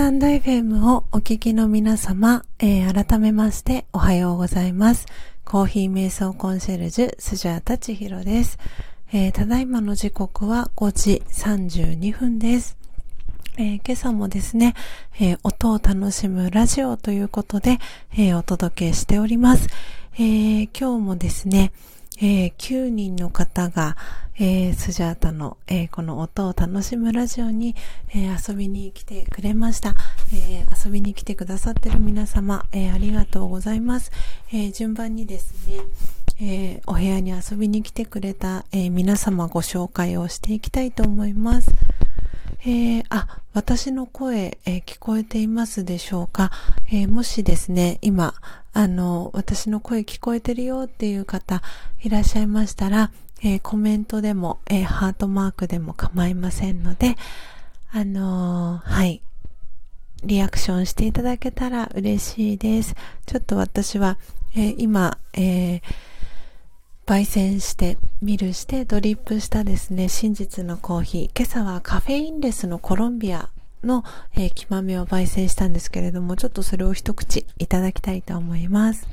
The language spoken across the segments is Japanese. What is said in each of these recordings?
タンド FM をお聞きの皆様、えー、改めましておはようございます。コーヒー瞑想コンシェルジュ、スジャータチヒロです、えー、ただいまの時刻は5時32分です。えー、今朝もですね、えー、音を楽しむラジオということで、えー、お届けしております。え今日もですね、えー、9人の方が、えー、スジャータの、えー、この音を楽しむラジオに、え遊びに来てくれました、え遊びに来てくださってる皆様、えありがとうございます。え順番にですね、えお部屋に遊びに来てくれた、え皆様ご紹介をしていきたいと思います。えー、あ、私の声、えー、聞こえていますでしょうか、えー、もしですね、今、あの、私の声聞こえてるよっていう方いらっしゃいましたら、えコメントでも、えハートマークでも構いませんので、あのはい、リアクションしていただけたら嬉しいです。ちょっと私は、え今、え焙煎して、ミルして、ドリップしたですね、真実のコーヒー。今朝はカフェインレスのコロンビアの、えー、木豆を焙煎したんですけれども、ちょっとそれを一口いただきたいと思います。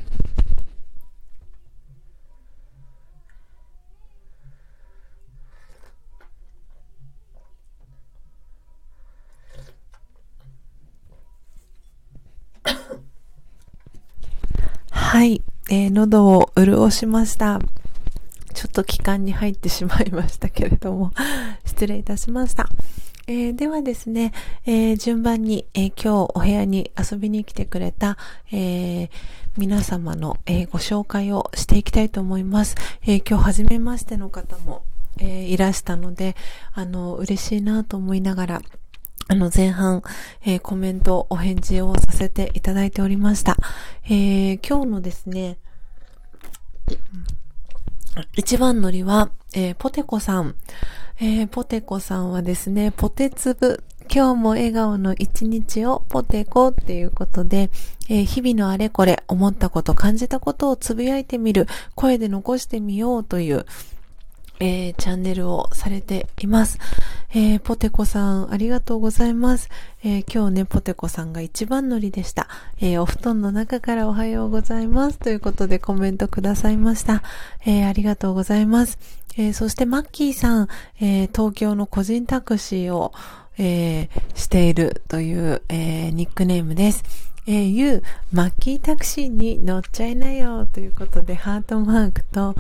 はい、えー、喉を潤しました。ちょっと期間に入ってしまいましたけれども、失礼いたしました。えー、ではですね、えー、順番に、えー、今日お部屋に遊びに来てくれた、え皆様の、えご紹介をしていきたいと思います。え今日初めましての方も、えいらしたので、あの、嬉しいなと思いながら、あの、前半、えコメント、お返事をさせていただいておりました。え今日のですね、一番乗りは、えー、ポテコさん。えー、ポテコさんはですね、ポテ粒。今日も笑顔の一日をポテコっていうことで、えー、日々のあれこれ、思ったこと、感じたことをつぶやいてみる、声で残してみようという、えー、チャンネルをされています。えー、ポテコさん、ありがとうございます。えー、今日ね、ポテコさんが一番乗りでした。えお布団の中からおはようございます。ということでコメントくださいました。えありがとうございます。えそしてマッキーさん、え東京の個人タクシーを、えしているという、えニックネームです。えー、ゆう、マッキータクシーに乗っちゃいなよということで、ハートマークと、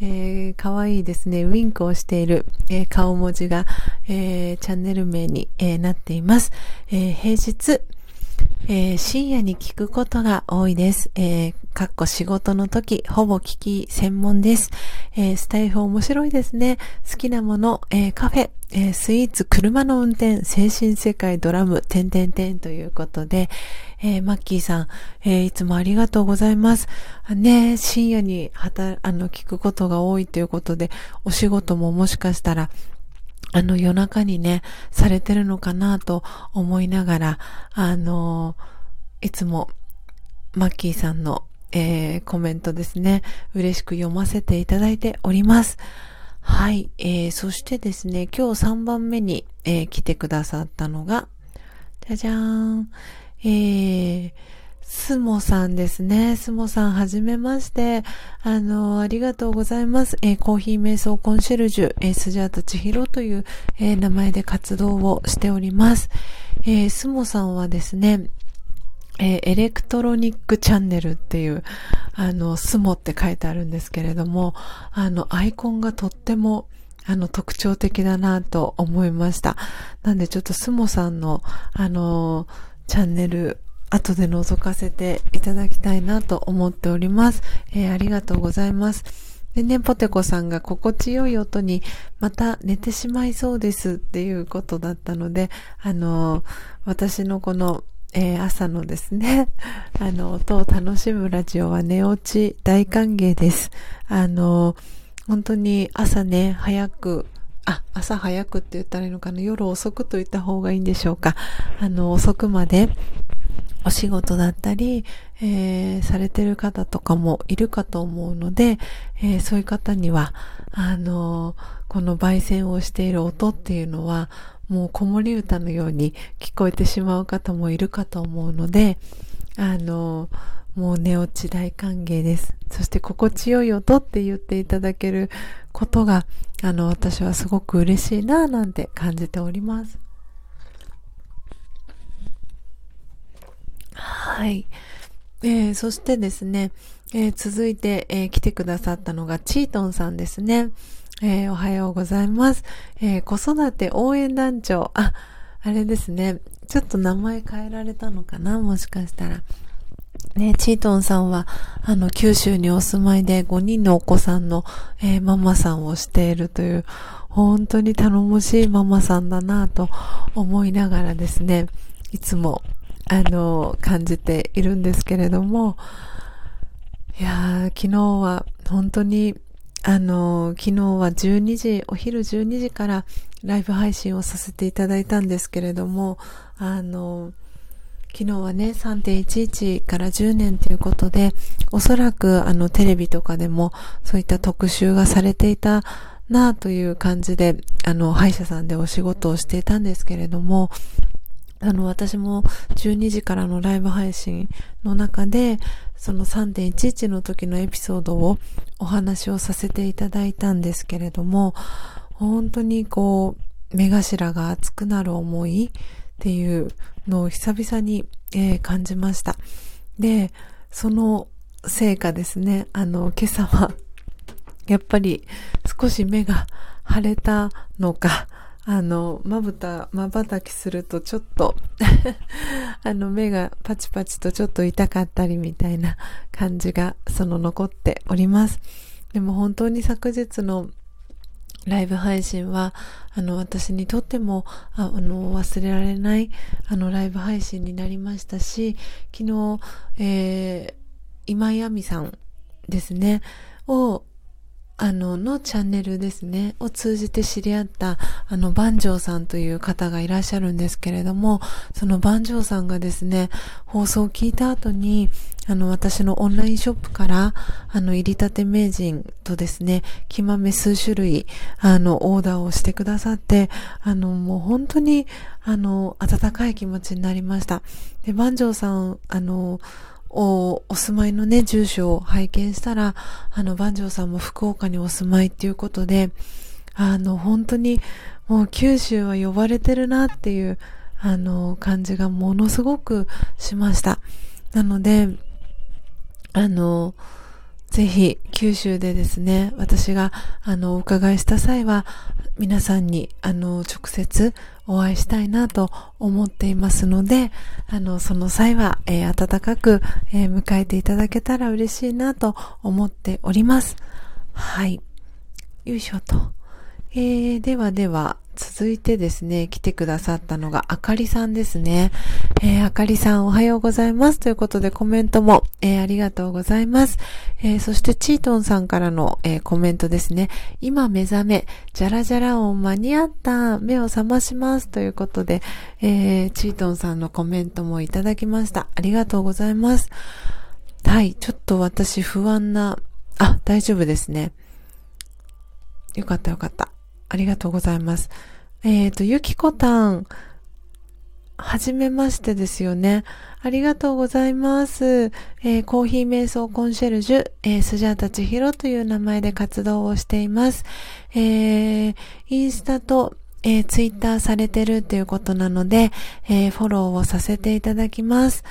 えー、かわいいですね、ウィンクをしている、えー、顔文字が、えー、チャンネル名に、えー、なっています。え、平日、えー、深夜に聞くことが多いです。えー、かっこ仕事の時、ほぼ聞き専門です。えー、スタイフ面白いですね。好きなもの、えー、カフェ、えー、スイーツ、車の運転、精神世界、ドラム、てんてんてんということで、えー、マッキーさん、えー、いつもありがとうございます。ね、深夜に働、あの、聞くことが多いということで、お仕事ももしかしたら、あの夜中にね、されてるのかなと思いながら、あの、いつもマッキーさんの、えー、コメントですね、嬉しく読ませていただいております。はい、えー、そしてですね、今日3番目に、えー、来てくださったのが、じゃじゃーん、えー、すもさんですね。すもさん、はじめまして。あの、ありがとうございます。えー、コーヒー瞑想コンシェルジュ、えー、スジャータチヒロという、えー、名前で活動をしております。えー、すもさんはですね、えー、エレクトロニックチャンネルっていう、あの、スモって書いてあるんですけれども、あの、アイコンがとっても、あの、特徴的だなと思いました。なんでちょっとスモさんの、あの、チャンネル後で覗かせていただきたいなと思っております。えー、ありがとうございます。でね、ポテコさんが心地よい音にまた寝てしまいそうですっていうことだったので、あのー、私のこの、えー、朝のですね、あの、音を楽しむラジオは寝落ち大歓迎です。あのー、本当に朝ね、早くあ、朝早くって言ったらいいのかな？夜遅くと言った方がいいんでしょうか。あの、遅くまでお仕事だったり、えー、されてる方とかもいるかと思うので、えー、そういう方には、あの、この焙煎をしている音っていうのは、もう子守歌のように聞こえてしまう方もいるかと思うので、あの、もう寝落ち大歓迎です。そして心地よい音って言っていただけることが、あの、私はすごく嬉しいなぁなんて感じております。はい。えー、そしてですね、えー、続いて、えー、来てくださったのがチートンさんですね。えおはようございます。え子育て応援団長。あ、あれですね。ちょっと名前変えられたのかな？もしかしたら。ね、チートンさんは、あの、九州にお住まいで5人のお子さんの、えー、ママさんをしているという、本当に頼もしいママさんだなと思いながらですね、いつも、あの、感じているんですけれども、いやー、昨日は本当に、あの、昨日は12時、お昼12時からライブ配信をさせていただいたんですけれども、あの、昨日はね、3.11から10年ということで、おそらくあのテレビとかでもそういった特集がされていたなという感じで、あの、歯医者さんでお仕事をしていたんですけれども、あの、私も12時からのライブ配信の中で、その3.11の時のエピソードをお話をさせていただいたんですけれども、本当にこう、目頭が熱くなる思いっていうのを久々に、えー、感じました。で、その成果ですね、あの、今朝は、やっぱり少し目が腫れたのか、あの、まぶた、まばたきするとちょっと あの、目がパチパチとちょっと痛かったりみたいな感じが、その残っております。でも本当に昨日のライブ配信は、あの、私にとっても、あの、忘れられない、あの、ライブ配信になりましたし、昨日、えー、今井亜美さんですね、を、あの、のチャンネルですね、を通じて知り合った、あの、万丈さんという方がいらっしゃるんですけれども、その万丈さんがですね、放送を聞いた後に、あの、私のオンラインショップから、あの、入りたて名人とですね、木豆数種類、あの、オーダーをしてくださって、あの、もう本当に、あの、温かい気持ちになりました。で、万丈さん、あの、お、住まいのね、住所を拝見したら、あの、万丈さんも福岡にお住まいっていうことで、あの、本当に、もう九州は呼ばれてるなっていう、あの、感じがものすごくしました。なので、あの、ぜひ、九州でですね、私が、あの、お伺いした際は、皆さんに、あの、直接お会いしたいなと思っていますので、あの、その際は、えー、温かく、えー、迎えていただけたら嬉しいなと思っております。はい。よいしょと。えー、ではでは、続いてですね、来てくださったのがあかりさんですね。えー、あかりさんおはようございます。ということでコメントも、えー、ありがとうございます。えー、そしてチートンさんからの、えー、コメントですね。今目覚め、じゃらじゃら音間に合った。目を覚まします。ということで、えー、チートンさんのコメントもいただきました。ありがとうございます。はい、ちょっと私不安な、あ、大丈夫ですね。よかったよかった。ありがとうございます。えっ、ー、と、ゆきこたん、はじめましてですよね。ありがとうございます。えー、コーヒー瞑想コンシェルジュ、えー、スジャータチヒロという名前で活動をしています。えー、インスタと、えー、ツイッターされてるっていうことなので、えー、フォローをさせていただきます。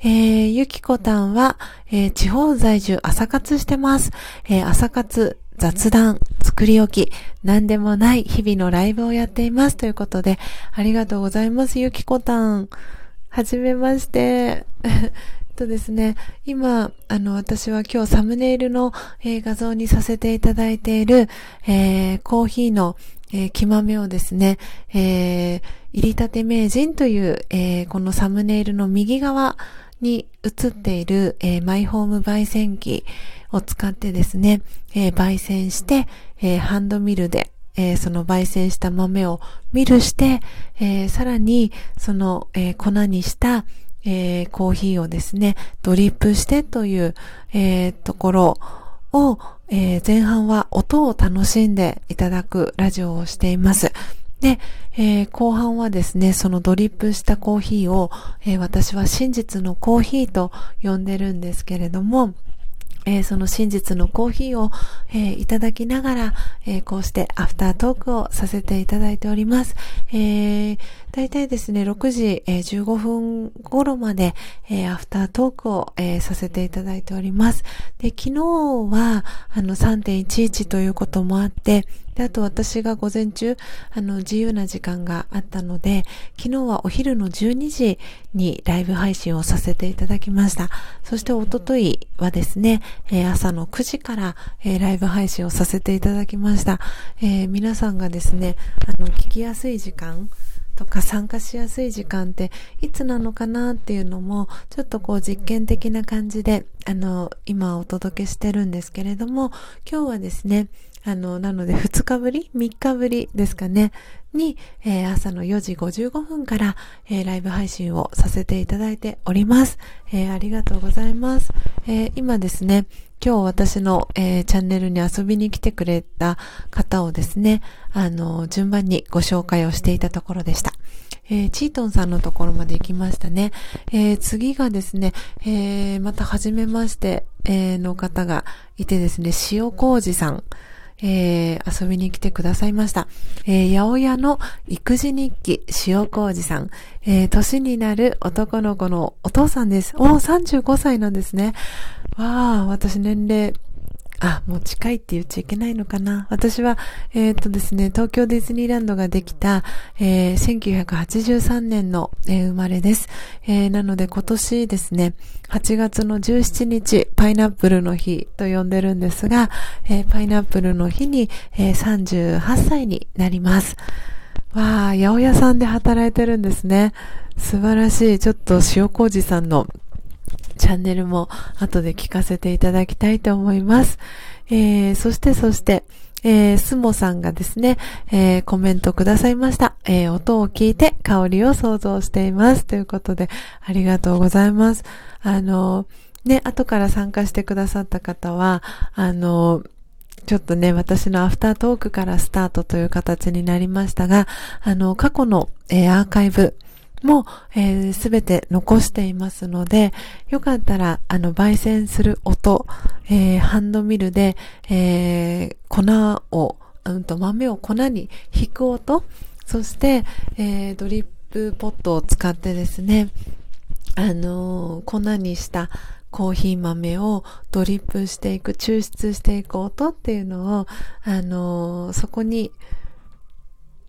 えー、ゆきこたんは、えー、地方在住朝活してます。えー、朝活雑談、作り置き、何でもない日々のライブをやっています。ということで、ありがとうございます。ゆきこたん。はじめまして。とですね、今、あの、私は今日サムネイルの、えー、画像にさせていただいている、えー、コーヒーの、えー、木豆をですね、えー、入りたて名人という、えー、このサムネイルの右側に映っている、えー、マイホーム焙煎機、を使ってですね、えー、焙煎して、えー、ハンドミルで、え、その焙煎した豆をミルして、えさらにその、え粉にした、えコーヒーをですね、ドリップしてという、えところを、え前半は音を楽しんでいただくラジオをしています。で、えー、後半はですね、そのドリップしたコーヒーを、えー、私は真実のコーヒーと呼んでるんですけれども、えー、その真実のコーヒーを、えー、いただきながら、えー、こうしてアフタートークをさせていただいております。えー、大体ですね、6時、えー、15分頃まで、え、アフタートークを、え、させていただいております。で、昨日は、あの、3.11ということもあって、で、あと私が午前中、あの、自由な時間があったので、昨日はお昼の12時にライブ配信をさせていただきました。そしておとといはですね、えー、朝の9時から、えー、ライブ配信をさせていただきました。えー、皆さんがですね、あの、聞きやすい時間、とか参加しやすい時間っていつなのかなっていうのもちょっとこう実験的な感じであの今お届けしてるんですけれども今日はですねあの、なので2日ぶり ?3 日ぶりですかね。に、えー、朝の4時55分から、えー、ライブ配信をさせていただいております。えー、ありがとうございます。え今ですね、今日私の、えチャンネルに遊びに来てくれた方をですね、あの、順番にご紹介をしていたところでした。えー、チートンさんのところまで行きましたね。えー、次がですね、えー、また初めまして、えの方がいてですね、塩麹さん。えー、遊びに来てくださいました。えー、八百屋の育児日記、塩麹さん。えー、年になる男の子のお父さんです。おー、35歳なんですね。わあ、私年齢あ、もう近いって言っちゃいけないのかな。私は、えっ、ー、とですね、東京ディズニーランドができた、えー、1983年の、えー、生まれです。えー、なので今年ですね、8月の17日、パイナップルの日と呼んでるんですが、えー、パイナップルの日に、えー、38歳になります。わあ、八百屋さんで働いてるんですね。素晴らしい。ちょっと塩麹さんのチャンネルも後で聞かせていただきたいと思います。えー、そしてそして、えー、スモさんがですね、えー、コメントくださいました。えー、音を聞いて香りを想像しています。ということで、ありがとうございます。あの、ね、後から参加してくださった方は、あの、ちょっとね、私のアフタートークからスタートという形になりましたが、あの、過去の、えー、アーカイブ、も、えー、全て残していますので、よかったら、あの、焙煎する音、えー、ハンドミルで、えー、粉を、うんと、豆を粉に引く音、そして、えー、ドリップポットを使ってですね、あのー、粉にしたコーヒー豆をドリップしていく、抽出していく音っていうのを、あのー、そこに、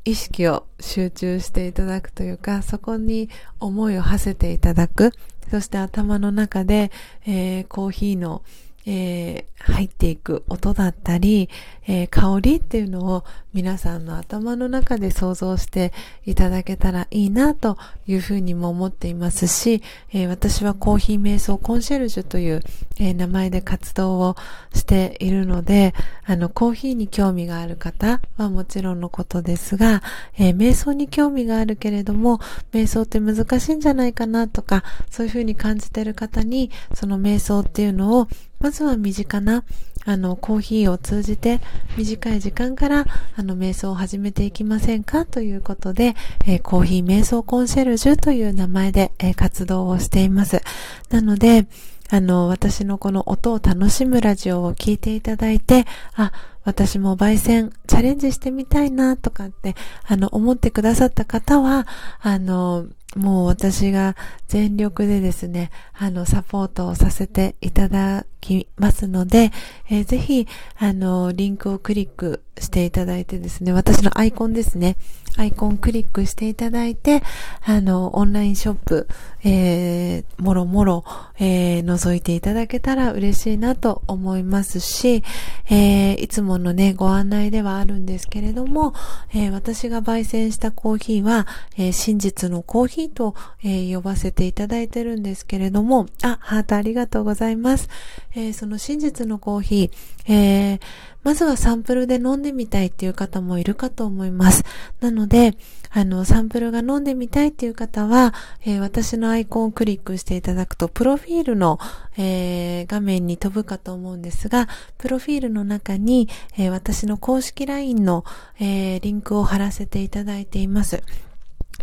意識を集中していただくというか、そこに思いを馳せていただく。そして頭の中で、えー、コーヒーのえー、入っていく音だったり、えー、香りっていうのを皆さんの頭の中で想像していただけたらいいなというふうにも思っていますし、えー、私はコーヒー瞑想コンシェルジュという、え名前で活動をしているので、あの、コーヒーに興味がある方はもちろんのことですが、え瞑想に興味があるけれども、瞑想って難しいんじゃないかなとか、そういうふうに感じている方に、その瞑想っていうのをまずは身近な、あの、コーヒーを通じて短い時間から、あの、瞑想を始めていきませんか？ということで、えー、コーヒー瞑想コンシェルジュという名前で、えー、活動をしています。なので、あの、私のこの音を楽しむラジオを聴いていただいて、あ、私も焙煎チャレンジしてみたいなとかって、あの、思ってくださった方は、あの、もう私が全力でですね、あの、サポートをさせていただきますので、えー、ぜひ、あの、リンクをクリックしていただいてですね、私のアイコンですね、アイコンクリックしていただいて、あの、オンラインショップ、えー、もろもろ、えー、覗いていただけたら嬉しいなと思いますし、えー、いつものね、ご案内ではあるんですけれども、えー、私が焙煎したコーヒーは、えー、真実のコーヒーと、え、呼ばせていただいてるんですけれども、あ、ハートありがとうございます。え、その真実のコーヒー、えー、まずはサンプルで飲んでみたいっていう方もいるかと思います。なので、あの、サンプルが飲んでみたいっていう方は、えー、私のアイコンをクリックしていただくと、プロフィールの、えー、画面に飛ぶかと思うんですが、プロフィールの中に、えー、私の公式 LINE の、えリンクを貼らせていただいています。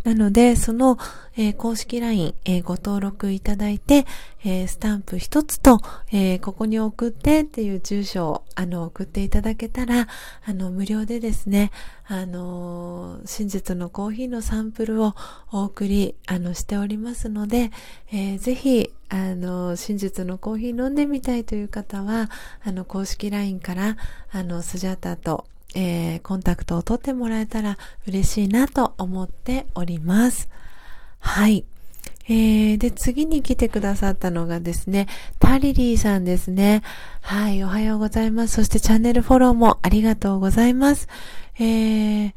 なので、その、えー、公式 LINE、えー、ご登録いただいて、えー、スタンプ一つと、えここに送ってっていう住所を、あの、送っていただけたら、あの、無料でですね、あの真実のコーヒーのサンプルをお送り、あの、しておりますので、えぜひ、あの、真実のコーヒー飲んでみたいという方は、あの、公式 LINE から、あの、スジャータと、えー、コンタクトを取ってもらえたら嬉しいなと思っております。はい。えー、で、次に来てくださったのがですね、タリリーさんですね。はい、おはようございます。そしてチャンネルフォローもありがとうございます。えー、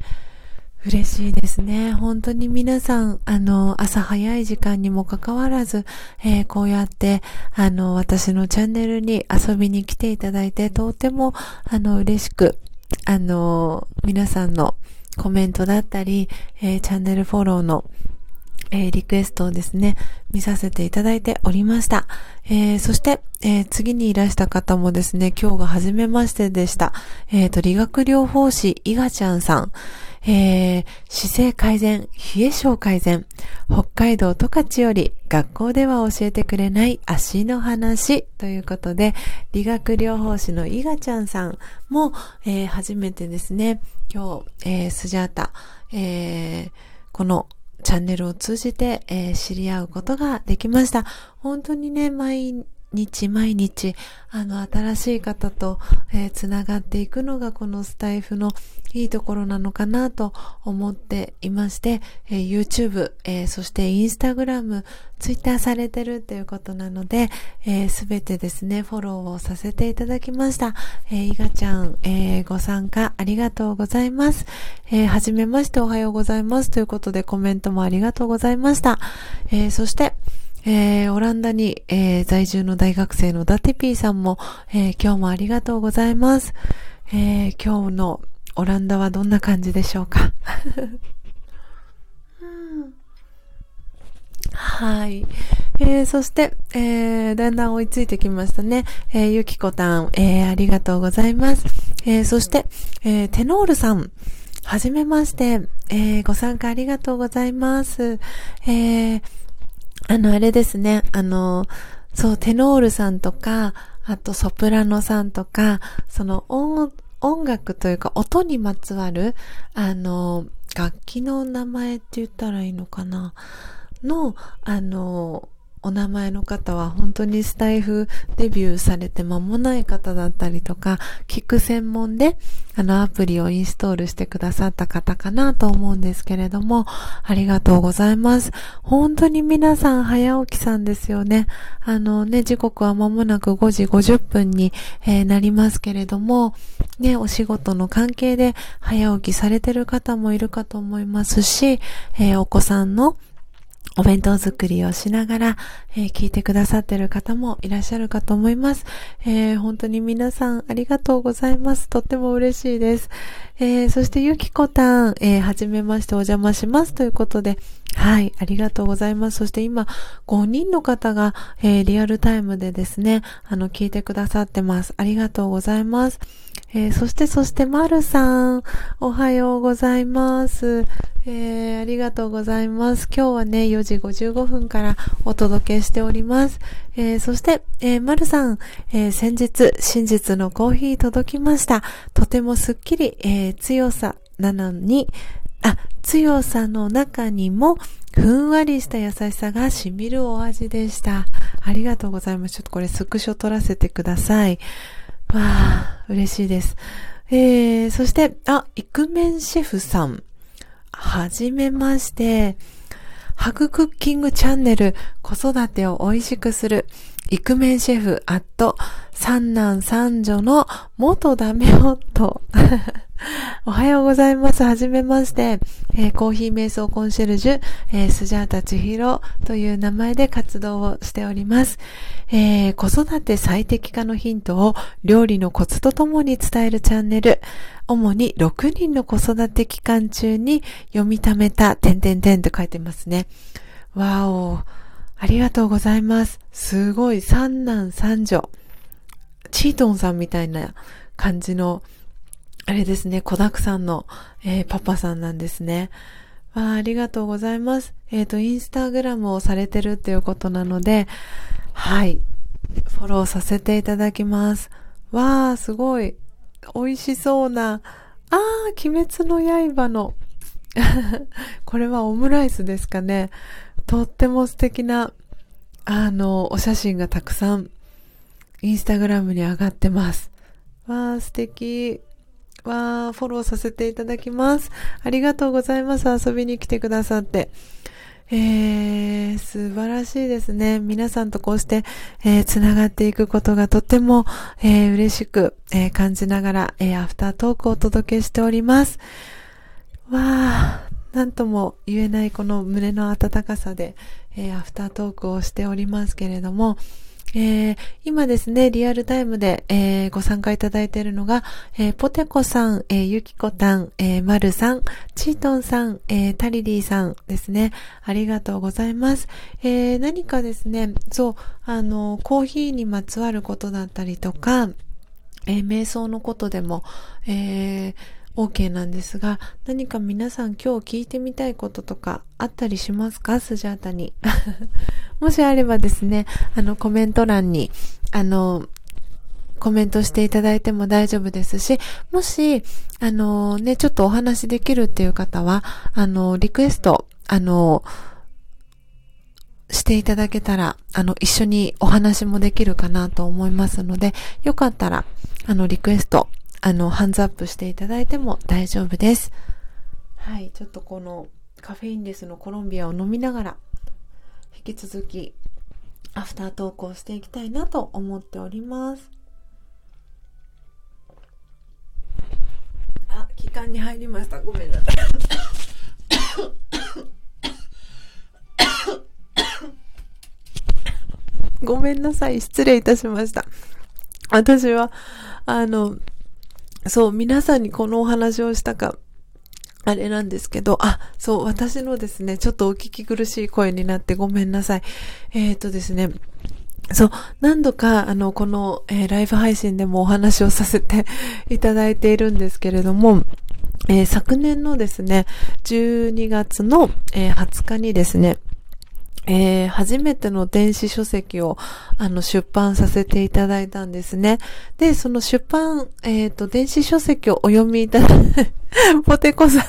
嬉しいですね。本当に皆さん、あの、朝早い時間にもかかわらず、えー、こうやって、あの、私のチャンネルに遊びに来ていただいて、とても、あの、嬉しく、あの、皆さんのコメントだったり、えー、チャンネルフォローの、えー、リクエストをですね、見させていただいておりました。えー、そして、えー、次にいらした方もですね、今日が初めましてでした。えっ、と、理学療法士、いがちゃんさん。えー、姿勢改善、冷え性改善、北海道十勝より学校では教えてくれない足の話ということで、理学療法士の伊賀ちゃんさんも、えー、初めてですね、今日、えー、スジャータ、えー、このチャンネルを通じて、えー、知り合うことができました。本当にね、毎日毎日、あの、新しい方と、えー、つながっていくのがこのスタイフのいいところなのかなと思っていまして、えー、YouTube、えー、そして Instagram、Twitter されてるっていうことなので、す、え、べ、てですね、フォローをさせていただきました。えー、いがちゃん、えー、ご参加ありがとうございます。えー、はじめましておはようございますということでコメントもありがとうございました。えー、そして、えー、オランダに、えー、在住の大学生のダテピーさんも、えー、今日もありがとうございます。えー、今日のオランダはどんな感じでしょうか、はい。えー、そして、えー、だんだん追いついてきましたね。えー、ゆきこたん、えー、ありがとうございます。えー、そして、えー、テノールさん、はじめまして、えー、ご参加ありがとうございます。えー、あの、あれですね、あの、そう、テノールさんとか、あとソプラノさんとか、その音、音楽というか音にまつわる、あの、楽器の名前って言ったらいいのかな？の、あの、お名前の方は本当にスタイフデビューされて間もない方だったりとか、聞く専門であのアプリをインストールしてくださった方かなと思うんですけれども、ありがとうございます。本当に皆さん早起きさんですよね。あのね、時刻は間もなく5時50分に、えー、なりますけれども、ね、お仕事の関係で早起きされてる方もいるかと思いますし、えー、お子さんのお弁当作りをしながら、えー、聞いてくださってる方もいらっしゃるかと思います。えー、本当に皆さんありがとうございます。とっても嬉しいです。えー、そしてゆきこたん、え、はじめましてお邪魔しますということで、はい、ありがとうございます。そして今、5人の方が、え、リアルタイムでですね、あの、聞いてくださってます。ありがとうございます。えー、そして、そして、まるさん、おはようございます。えー、ありがとうございます。今日はね、4時55分からお届けしております。えー、そして、えー、まるさん、えー、先日、真実のコーヒー届きました。とてもすっきり、えー、強さなのに、あ、強さの中にも、ふんわりした優しさが染みるお味でした。ありがとうございます。ちょっとこれスクショ撮らせてください。わあ、嬉しいです。えー、そして、あ、イクメンシェフさん。はじめまして。ハグクッキングチャンネル、子育てを美味しくする。イクメンシェフ、アット、三男三女の元ダメ夫。おはようございます。はじめまして。えー、コーヒー瞑想コンシェルジュ、えー、スジャータチヒロという名前で活動をしております。えー、子育て最適化のヒントを料理のコツとともに伝えるチャンネル。主に6人の子育て期間中に読み溜めた、てんてんてんって書いてますね。わお。ありがとうございます。すごい、三男三女。チートンさんみたいな感じの、あれですね、子沢山の、えー、パパさんなんですね。わあ、ありがとうございます。えっ、ー、と、インスタグラムをされてるっていうことなので、はい。フォローさせていただきます。わあ、すごい。美味しそうな。ああ、鬼滅の刃の。これはオムライスですかね。とっても素敵な、あの、お写真がたくさん、インスタグラムに上がってます。わー、素敵。わー、フォローさせていただきます。ありがとうございます。遊びに来てくださって。えー、素晴らしいですね。皆さんとこうして、えー、つながっていくことがとても、えー、嬉しく、えー、感じながら、えー、アフタートークをお届けしております。わー、なんとも言えないこの胸の温かさで、えー、アフタートークをしておりますけれども、えー、今ですね、リアルタイムで、えー、ご参加いただいているのが、えー、ポテコさん、えゆきこたん、えー、まるさん、チートンさん、えタリリーさんですね。ありがとうございます。え何かですね、そう、あの、コーヒーにまつわることだったりとか、え瞑想のことでも、えー OK なんですが、何か皆さん今日聞いてみたいこととかあったりしますか？スジャータに。もしあればですね、あのコメント欄に、あの、コメントしていただいても大丈夫ですし、もし、あのね、ちょっとお話できるっていう方は、あの、リクエスト、あの、していただけたら、あの、一緒にお話もできるかなと思いますので、よかったら、あの、リクエストあの、ハンズアップしていただいても大丈夫です。はい、ちょっとこのカフェインレスのコロンビアを飲みながら、引き続き、アフタートークをしていきたいなと思っております。あ、期間に入りました。ごめんなさい。ごめんなさい。失礼いたしました。私は、あの、そう、皆さんにこのお話をしたか、あれなんですけど、あ、そう、私のですね、ちょっとお聞き苦しい声になってごめんなさい。えっ、ー、とですね、そう、何度か、あの、この、えー、ライブ配信でもお話をさせていただいているんですけれども、えー、昨年のですね、12月の、えー、20日にですね、えー、初めての電子書籍を、あの、出版させていただいたんですね。で、その出版、えっ、ー、と、電子書籍をお読みいただ、ポテコさん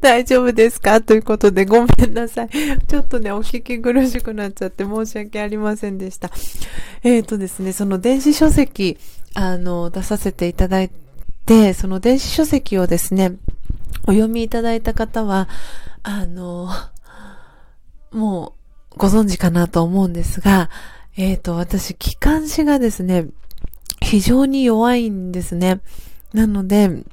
大丈夫ですか？ということでごめんなさい。ちょっとね、お聞き苦しくなっちゃって申し訳ありませんでした。えっ、ー、とですね、その電子書籍、あの、出させていただいて、その電子書籍をですね、お読みいただいた方は、あの、もう、ご存知かなと思うんですが、えっ、ー、と、私、気管支がですね、非常に弱いんですね。なので、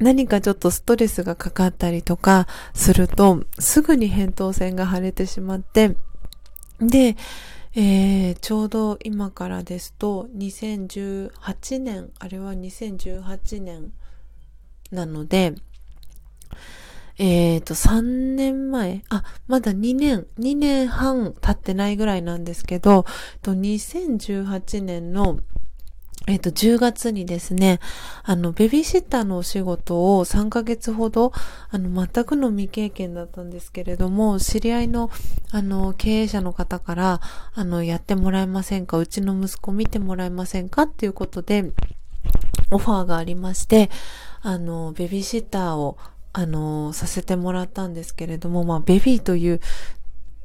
何かちょっとストレスがかかったりとかすると、すぐに扁桃腺が腫れてしまって、で、えー、ちょうど今からですと、2018年、あれは2018年なので、えっ、ー、と、3年前、あ、まだ2年、2年半経ってないぐらいなんですけど、と2018年のえっ、と、10月にですね、あの、ベビーシッターのお仕事を3ヶ月ほど、あの、全くの未経験だったんですけれども、知り合いの、あの、経営者の方から、あの、やってもらえませんか？うちの息子見てもらえませんか？っていうことで、オファーがありまして、あの、ベビーシッターをあの、させてもらったんですけれども、まあ、ベビーという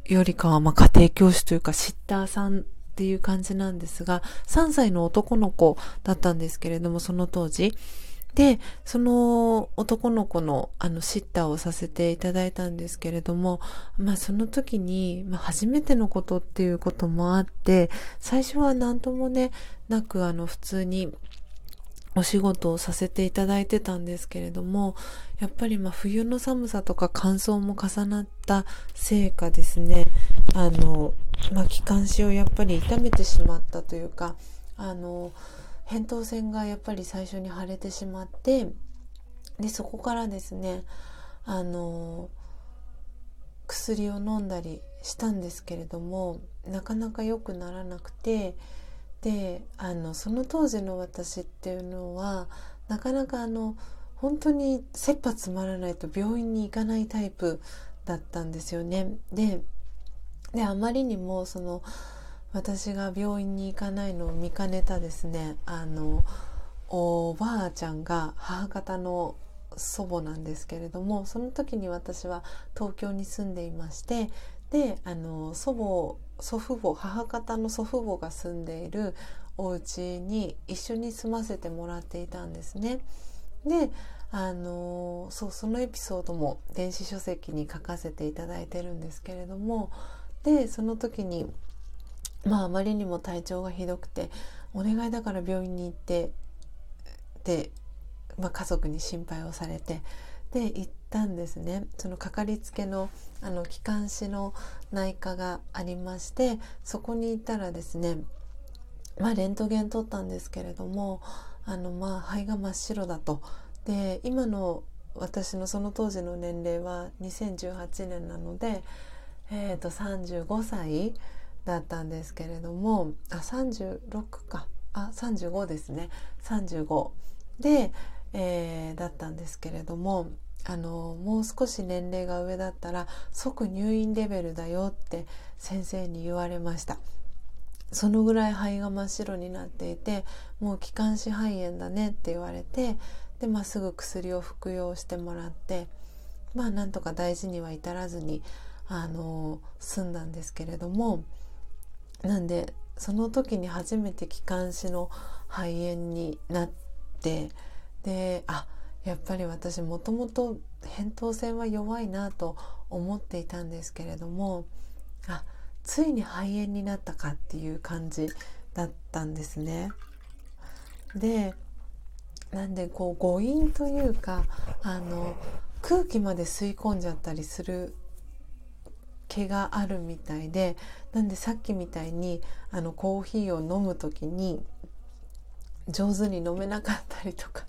よりかは、まあ、家庭教師というか、シッターさんっていう感じなんですが、3歳の男の子だったんですけれども、その当時。で、その男の子のあのシッターをさせていただいたんですけれども、まあその時に、まあ初めてのことっていうこともあって、最初は何ともね、なくあの普通にお仕事をさせていただいてたんですけれども、やっぱりまあ冬の寒さとか乾燥も重なったせいかですね、あの、まあ気管支をやっぱり痛めてしまったというか、あの、扁桃腺がやっぱり最初に腫れてしまってでそこからですねあの薬を飲んだりしたんですけれどもなかなか良くならなくてであのその当時の私っていうのはなかなかあの本当に切羽詰まらないと病院に行かないタイプだったんですよね。でであまりにもその私が病院に行かないのを見かねたですねあのおばあちゃんが母方の祖母なんですけれどもその時に私は東京に住んでいましてであの祖母祖父母母方の祖父母が住んでいるお家に一緒に住ませてもらっていたんですね。であのそうそのエピソードも電子書籍に書かせていただいてるんですけれどもでその時にまああまりにも体調がひどくてお願いだから病院に行ってで、まあ、家族に心配をされてで行ったんですね。そのかかりつけのあの気管支の内科がありましてそこに行ったらですねまあレントゲン取ったんですけれどもあのまあ肺が真っ白だと。で今の私のその当時の年齢は2018年なので、えー、と35歳だったんですけれどもあ36か。あ35ですね。35で、えー、だったんですけれどもあのもう少し年齢が上だったら即入院レベルだよって先生に言われました。そのぐらい肺が真っ白になっていてもう気管支肺炎だねって言われてで、まあ、すぐ薬を服用してもらってまあなんとか大事には至らずにあの済んだんですけれどもなんでその時に初めて気管支の肺炎になってであやっぱり私もともと扁桃腺は弱いなと思っていたんですけれどもあついに肺炎になったかっていう感じだったんですね。でなんでこう誤飲というかあの空気まで吸い込んじゃったりする毛があるみたいでなんでさっきみたいにあのコーヒーを飲む時に上手に飲めなかったりとか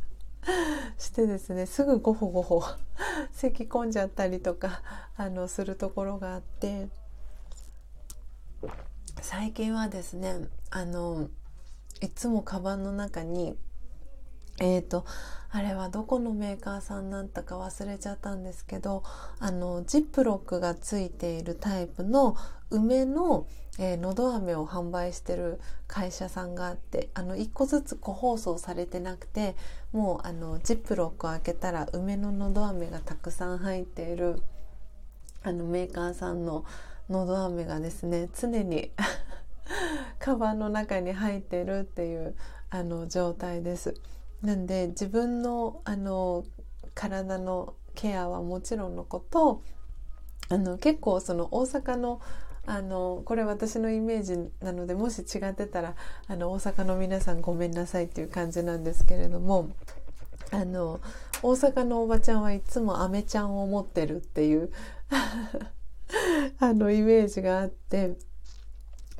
してですねすぐゴホゴホ 咳き込んじゃったりとかあのするところがあって最近はですねあのいつもカバンの中にえーと、あれはどこのメーカーさんだったか忘れちゃったんですけどあのジップロックがついているタイプの梅の、えー、のど飴を販売してる会社さんがあってあの1個ずつ個包装されてなくてもうあのジップロックを開けたら梅ののど飴がたくさん入っているあのメーカーさんののど飴がですね常に カバンの中に入ってるっていうあの状態です。なんで自分のあの体のケアはもちろんのことあの結構その大阪のあのこれ私のイメージなのでもし違ってたらあの大阪の皆さんごめんなさいっていう感じなんですけれどもあの大阪のおばちゃんはいつもアメちゃんを持ってるっていう あのイメージがあって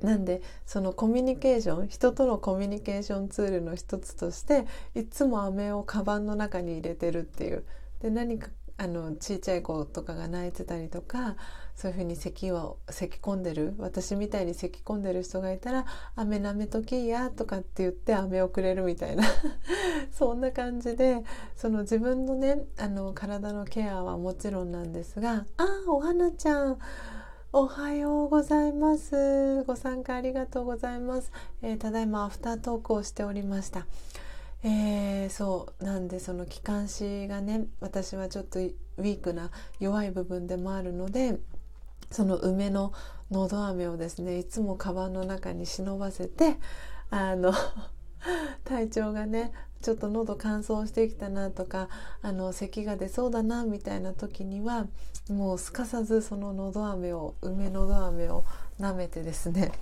なんでそのコミュニケーション人とのコミュニケーションツールの一つとしていつも飴をカバンの中に入れてるっていう。で何かあのちいちゃい子とかが泣いてたりとかそういうふうに咳を咳き込んでる私みたいに咳き込んでる人がいたら「飴なめときや」とかって言って飴をくれるみたいな。そんな感じでその自分のねあの体のケアはもちろんなんですが「ああお花ちゃんおはようございます。ご参加ありがとうございます。えー、ただいまアフタートークをしておりました。えー、そうなんでその気管支がね私はちょっとウィークな弱い部分でもあるのでその梅ののど飴をですねいつもカバンの中に忍ばせてあの 体調がねちょっと喉乾燥してきたなとかあの咳が出そうだなみたいな時にはもうすかさずそののど飴を梅のど飴を舐めてですね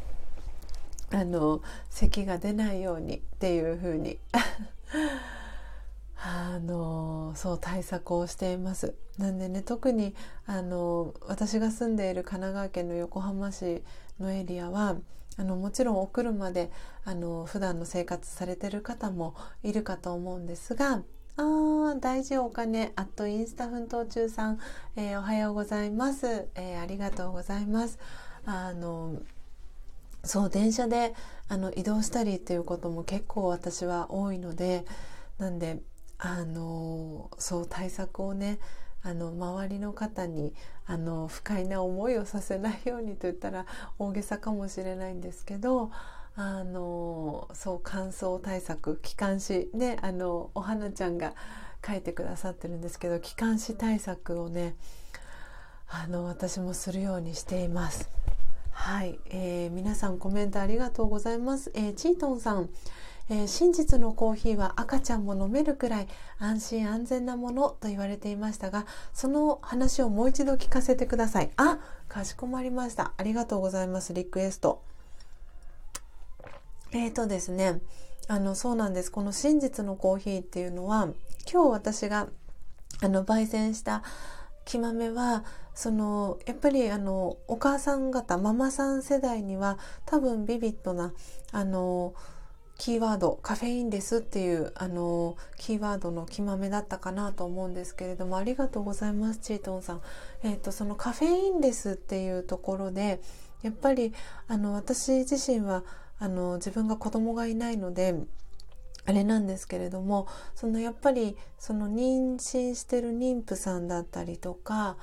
あの咳が出ないようにっていう風に あのそう対策をしています。なんでね特にあの私が住んでいる神奈川県の横浜市のエリアはあのもちろんお車であの普段の生活されてる方もいるかと思うんですがあ大事お金あとインスタ奮闘中さん、えー、おはようございます、えー、ありがとうございます。あのそう電車であの移動したりっていうことも結構私は多いのでなんであのそう対策をねあの周りの方にあの不快な思いをさせないようにと言ったら大げさかもしれないんですけどあのそう乾燥対策気管支ねあのお花ちゃんが書いてくださってるんですけど気管支対策をねあの私もするようにしています。はい、えー、皆さんコメントありがとうございます。えー、チートンさん、えー、真実のコーヒーは赤ちゃんも飲めるくらい安心安全なものと言われていましたが、その話をもう一度聞かせてください。あ、かしこまりました。ありがとうございます。リクエスト。えーとですね、あの、そうなんです。この真実のコーヒーっていうのは、今日私が、あの、焙煎した木豆は、その、やっぱりあの、お母さん方、ママさん世代には、多分ビビッドな、あの、キーワードカフェインですっていうあのキーワードの木豆だったかなと思うんですけれどもありがとうございますチートンさん。えっ、ー、とそのカフェインレスっていうところでやっぱりあの私自身はあの自分が子供がいないのであれなんですけれどもそのやっぱりその妊娠してる妊婦さんだったりとか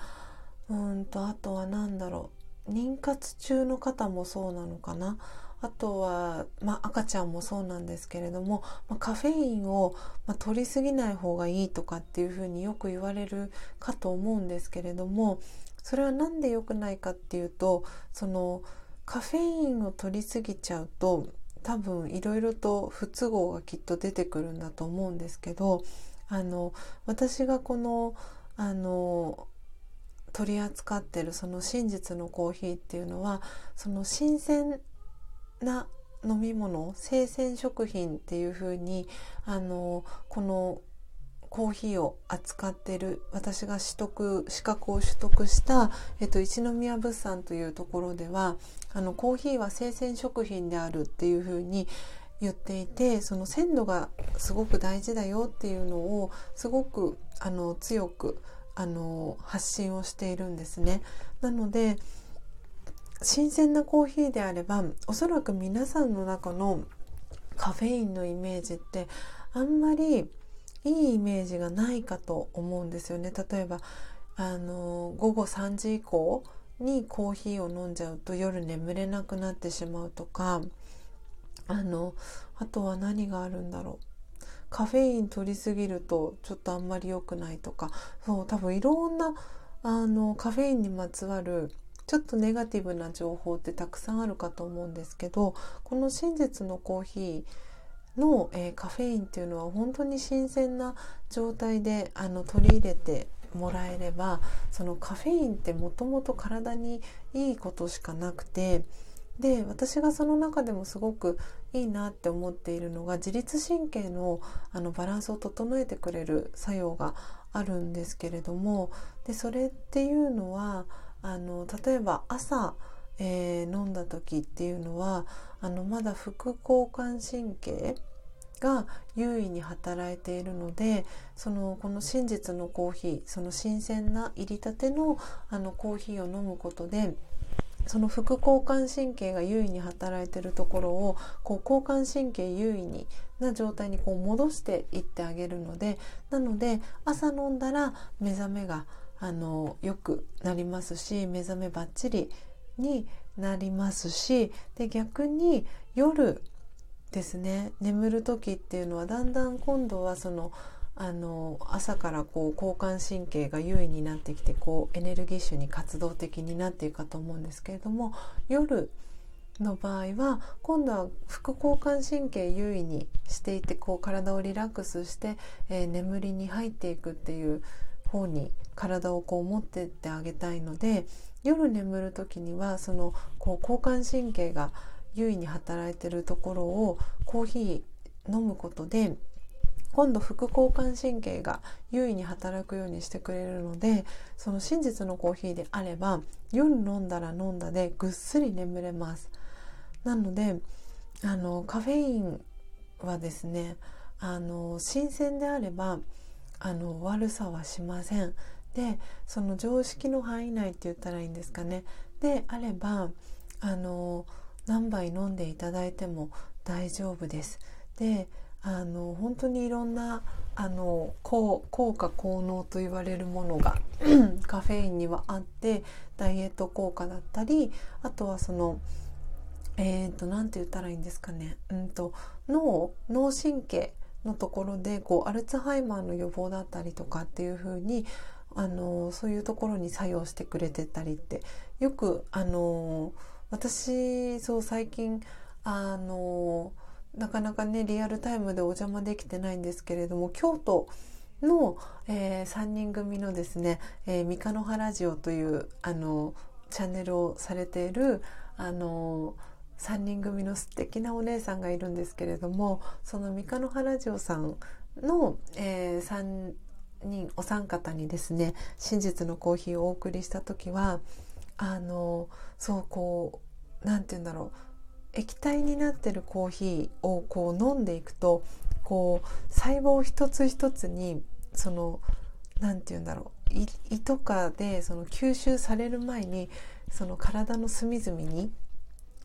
うんとあとは何だろう妊活中の方もそうなのかなあとは、まあ、赤ちゃんもそうなんですけれども、まあ、カフェインを、まあ、取りすぎない方がいいとかっていうふうによく言われるかと思うんですけれどもそれは何で良くないかっていうとそのカフェインを取りすぎちゃうと多分いろいろと不都合がきっと出てくるんだと思うんですけどあの私がこのあの取り扱ってるその真実のコーヒーっていうのはその新鮮な飲み物生鮮食品っていう風にあのこのコーヒーを扱ってる私が取得資格を取得した、えっと、一宮物産というところではあのコーヒーは生鮮食品であるっていうふうに言っていてその鮮度がすごく大事だよっていうのをすごくあの強くあの発信をしているんですね。なので新鮮なコーヒーであればおそらく皆さんの中のカフェインのイメージってあんまりいいイメージがないかと思うんですよね。例えばあの午後3時以降にコーヒーを飲んじゃうと夜眠れなくなってしまうとかあのあとは何があるんだろうカフェイン取りすぎるとちょっとあんまり良くないとかそう多分いろんなあのカフェインにまつわるちょっとネガティブな情報ってたくさんあるかと思うんですけどこの真実のコーヒーの、えー、カフェインっていうのは本当に新鮮な状態であの取り入れてもらえればそのカフェインってもともと体にいいことしかなくてで私がその中でもすごくいいなって思っているのが自律神経のあのバランスを整えてくれる作用があるんですけれどもでそれっていうのはあの例えば朝、えー、飲んだ時っていうのはあのまだ副交感神経が優位に働いているのでそのこの真実のコーヒーその新鮮な入りたてのあのコーヒーを飲むことでその副交感神経が優位に働いているところをこう交感神経優位にな状態にこう戻していってあげるのでなので朝飲んだら目覚めがあのよくなりますし目覚めばっちりになりますしで逆に夜ですね眠る時っていうのはだんだん今度はそのあの朝からこう交感神経が優位になってきてこうエネルギッシュに活動的になっていくかと思うんですけれども夜の場合は今度は副交感神経優位にしていてこう体をリラックスして、えー、眠りに入っていくっていう方に体をこう持ってってあげたいので夜眠る時にはそのこう交感神経が優位に働いてるところをコーヒー飲むことで今度副交感神経が優位に働くようにしてくれるのでその真実のコーヒーであれば夜飲んだら飲んだでぐっすり眠れます。なのであのカフェインはですねあの新鮮であればあの悪さはしません。でその常識の範囲内って言ったらいいんですかね。であればあの何杯飲んでいただいても大丈夫です。であの本当にいろんなあの効効果効能と言われるものが カフェインにはあってダイエット効果だったりあとはそのえーと、なんて言ったらいいんですかね、うんと、脳脳神経のところでこうアルツハイマーの予防だったりとかっていう風にあのそういうところに作用してくれてたりってよくあの私そう最近あのなかなかねリアルタイムでお邪魔できてないんですけれども京都の、えー、3人組のですね「えー、三日の原ジオ」というあのチャンネルをされているあの3人組の素敵なお姉さんがいるんですけれどもその三日の原ジオさんの、えー、3人お三方にですね真実のコーヒーをお送りした時はあのそうこう何て言うんだろう液体になってるコーヒーをこう飲んでいくとこう細胞一つ一つにその何て言うんだろう胃とかでその吸収される前にその体の隅々に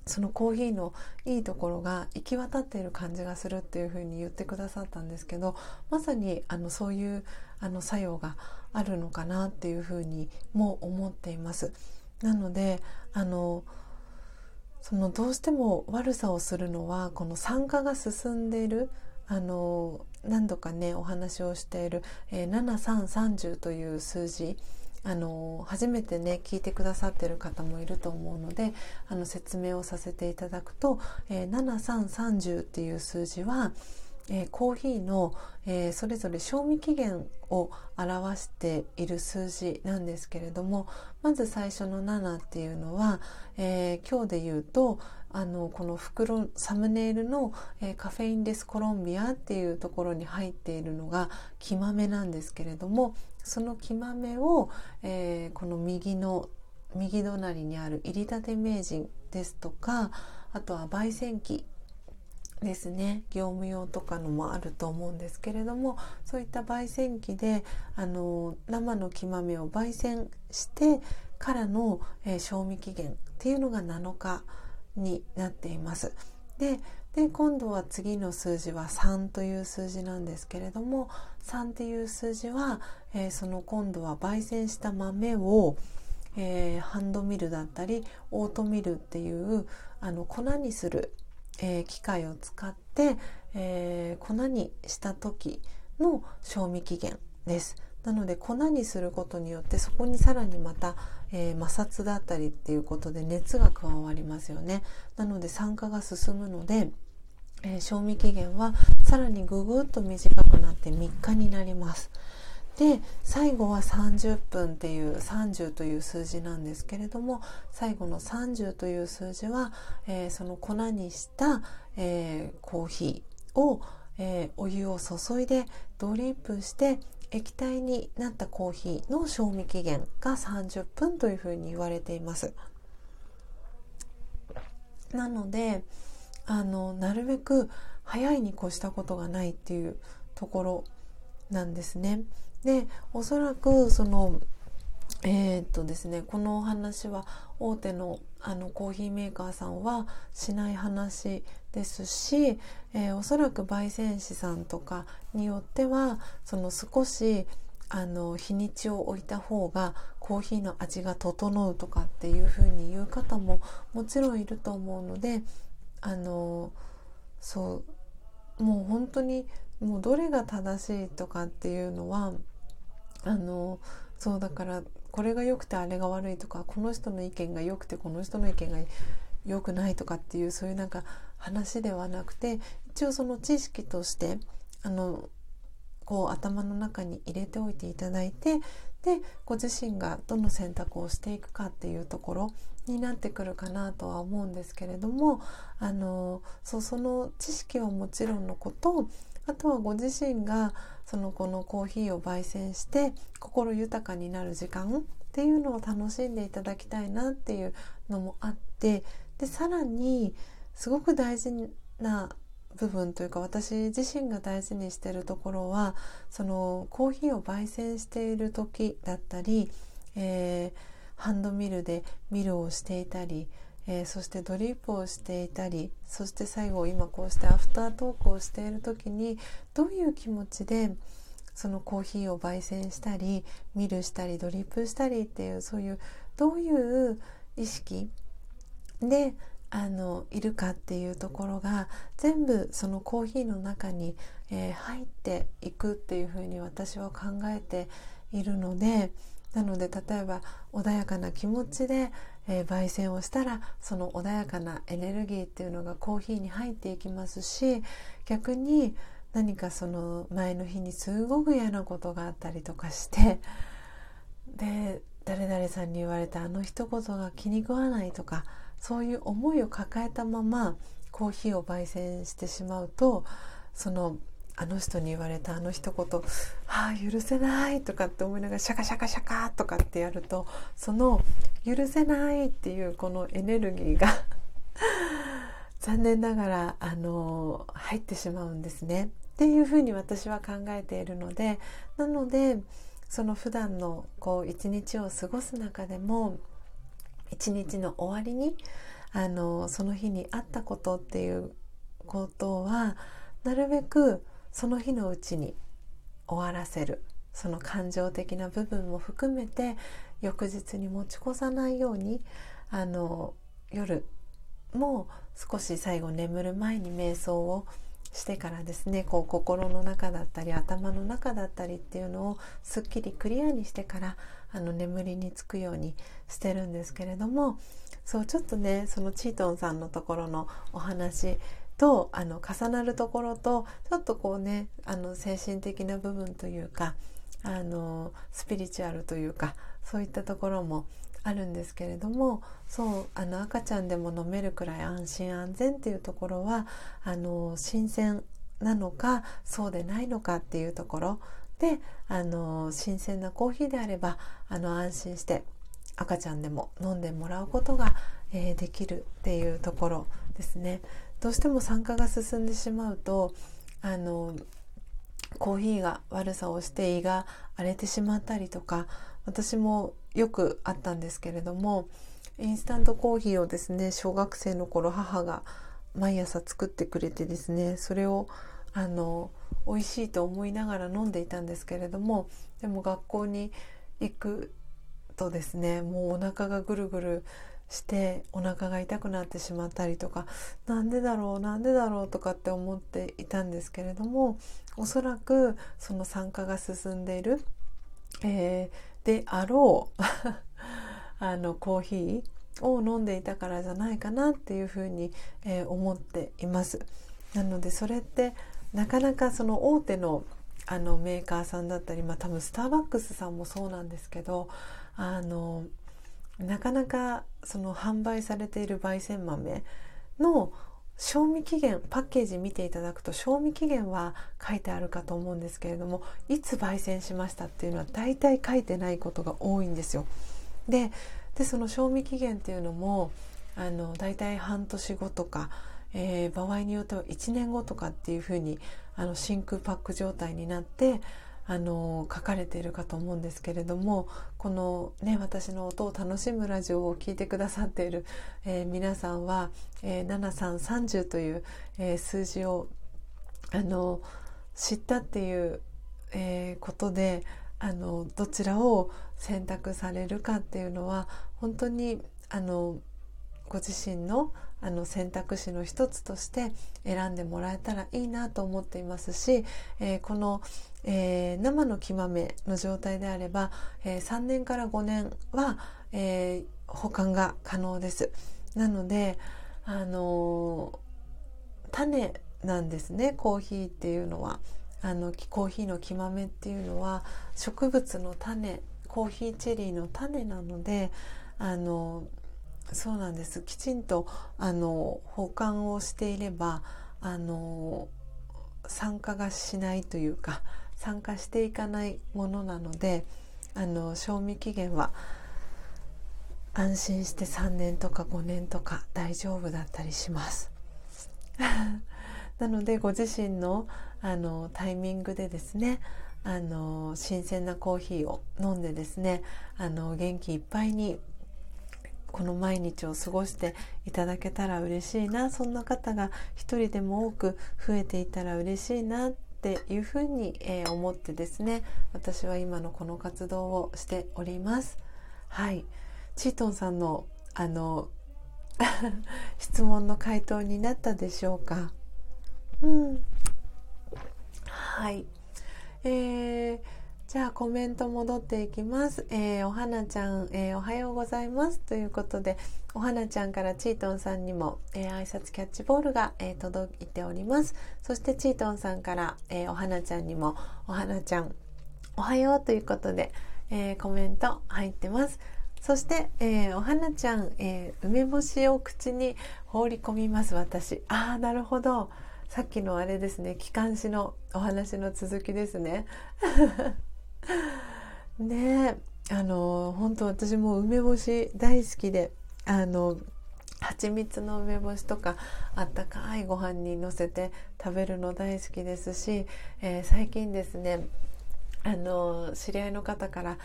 そのコーヒーのいいところが行き渡っている感じがするっていうふうに言ってくださったんですけどまさにあのそういうあの作用があるのかなっていうふうにも思っています。なのであのそのどうしても悪さをするのはこの酸化が進んでいるあの何度かねお話をしている、えー、7330という数字あの初めてね聞いてくださってる方もいると思うのであの説明をさせていただくと、えー、7330っていう数字は、えー、コーヒーの、えー、それぞれ賞味期限を表している数字なんですけれどもまず最初の7っていうのは、えー、今日で言うとあのこの袋サムネイルの、えー、カフェインレスコロンビアっていうところに入っているのが木豆なんですけれどもその木豆を、えー、この右の右隣にある入りたて名人ですとかあとは焙煎機ですね業務用とかのもあると思うんですけれどもそういった焙煎機であの生の木豆を焙煎してからの、えー、賞味期限っていうのが7日になっています。でで今度は次の数字は3という数字なんですけれども3っていう数字は、えー、その今度は焙煎した豆を、えー、ハンドミルだったりオートミルっていうあの粉にする、えー、機械を使って、え粉にした時の賞味期限です。なので粉にすることによってそこにさらにまた、えー、摩擦だったりっていうことで熱が加わりますよね。なので酸化が進むので、えー、賞味期限はさらにぐぐっと短くなって3日になります。で最後は30分っていう30という数字なんですけれども最後の30という数字は、えー、その粉にした、えー、コーヒーを、えー、お湯を注いでドリップして液体になったコーヒーの賞味期限が30分というふうに言われています。なのであのなるべく早いに越したことがないっていうところなんですね。でおそらくそのえー、っとですねこのお話は大手のあのコーヒーメーカーさんはしない話ですし、えー、おそらく焙煎師さんとかによってはその少しあの日にちを置いた方がコーヒーの味が整うとかっていう風に言う方ももちろんいると思うのであのそうもう本当にもうどれが正しいとかっていうのはあのそうだからこれが良くてあれが悪いとかこの人の意見が良くてこの人の意見が良くないとかっていうそういうなんか話ではなくて一応その知識としてあのこう頭の中に入れておいていただいてでご自身がどの選択をしていくかっていうところになってくるかなとは思うんですけれどもあのそうその知識はもちろんのことあとはご自身がそのこのコーヒーを焙煎して心豊かになる時間っていうのを楽しんでいただきたいなっていうのもあってでさらにすごく大事な部分というか私自身が大事にしてるところはそのコーヒーを焙煎している時だったり、えー、ハンドミルでミルをしていたり、えー、そしてドリップをしていたりそして最後今こうしてアフタートークをしている時にどういう気持ちでそのコーヒーを焙煎したりミルしたりドリップしたりっていうそういうどういう意識であのいるかっていうところが全部そのコーヒーの中に、えー、入っていくっていうふうに私は考えているのでなので例えば穏やかな気持ちで、えー、焙煎をしたらその穏やかなエネルギーっていうのがコーヒーに入っていきますし逆に何かその前の日にすごく嫌なことがあったりとかしてで誰々さんに言われたあの一言が気に食わないとかそういう思いを抱えたままコーヒーを焙煎してしまうとそのあの人に言われたあの一言「ああ許せない」とかって思いながらシャカシャカシャカとかってやるとその「許せない」っていうこのエネルギーが 残念ながらあの入ってしまうんですね。っていうふうに私は考えているのでなのでその普段のこう一日を過ごす中でも一日の終わりにあのその日にあったことっていうことはなるべくその日のうちに終わらせる。その感情的な部分も含めて翌日に持ち越さないようにあの夜も少し最後眠る前に瞑想をしてからですねこう心の中だったり頭の中だったりっていうのをすっきりクリアにしてからあの眠りにつくようにしてるんですけれどもそうちょっとねそのチートンさんのところのお話とあの重なるところとちょっとこうねあの精神的な部分というかあのスピリチュアルというかそういったところもあるんですけれどもそうあの赤ちゃんでも飲めるくらい安心安全っていうところはあの新鮮なのかそうでないのかっていうところであの新鮮なコーヒーであればあの安心して赤ちゃんでも飲んでもらうことが、えー、できるっていうところですね。どうしても酸化が進んでしまうとあのコーヒーが悪さをして胃が荒れてしまったりとか私もよくあったんですけれどもインスタントコーヒーをですね小学生の頃母が毎朝作ってくれてですねそれをあの美味しいと思いながら飲んでいたんですけれどもでも学校に行くとですねもうお腹がぐるぐるしてお腹が痛くなってしまったりとかなんでだろうなんでだろうとかって思っていたんですけれどもおそらくその酸化が進んでいる、えー、であろう あのコーヒーを飲んでいたからじゃないかなっていうふうに、えー、思っています。なのでそれってなかなかその大手のあのメーカーさんだったり、まあ、多分スターバックスさんもそうなんですけどあのなかなかその販売されている焙煎豆の賞味期限パッケージ見ていただくと賞味期限は書いてあるかと思うんですけれどもいつ焙煎しましたっていうのは大体書いてないことが多いんですよ。ででその賞味期限っていうのもあの大体半年後とかえー、場合によっては1年後とかっていうふうにあの真空パック状態になってあの書かれているかと思うんですけれどもこのね私の音を楽しむラジオを聴いてくださっている、えー、皆さんは、えー、7330という、えー、数字をあの知ったっていう、えー、ことであのどちらを選択されるかっていうのは本当にあのご自身のあの選択肢の一つとして選んでもらえたらいいなと思っていますし、えー、この、えー、生の木豆の状態であれば、えー、3年から5年は、え保管が可能です。なのであの種なんですねコーヒーっていうのはあのコーヒーの木豆っていうのは植物の種コーヒーチェリーの種なのであのそうなんですきちんとあの保管をしていればあの酸化がしないというか酸化していかないものなのであの賞味期限は安心して3年とか5年とか大丈夫だったりします。なのでご自身のあのタイミングでですねあの新鮮なコーヒーを飲んでですねあの元気いっぱいにこの毎日を過ごしていただけたら嬉しいな。そんな方が一人でも多く増えていたら嬉しいなっていうふうに、えー、思ってですね私は今のこの活動をしております。はい。チートンさんのあの 質問の回答になったでしょうか？うん。はい。えー、じゃあコメント戻っていきます。えー、お花ちゃん、えー、おはようございます。ということで、お花ちゃんからチートンさんにも、えー、挨拶キャッチボールが、え届いております。そしてチートンさんから、えお花ちゃんにも、お花ちゃん、おはようということで、えコメント入ってます。そして、えー、お花ちゃん、えー、梅干しを口に放り込みます私ああなるほどさっきのあれですね機関士のお話の続きですねねあの本当私も梅干し大好きであの蜂蜜の梅干しとかあったかいご飯にのせて食べるの大好きですし、えー、最近ですねあの知り合いの方から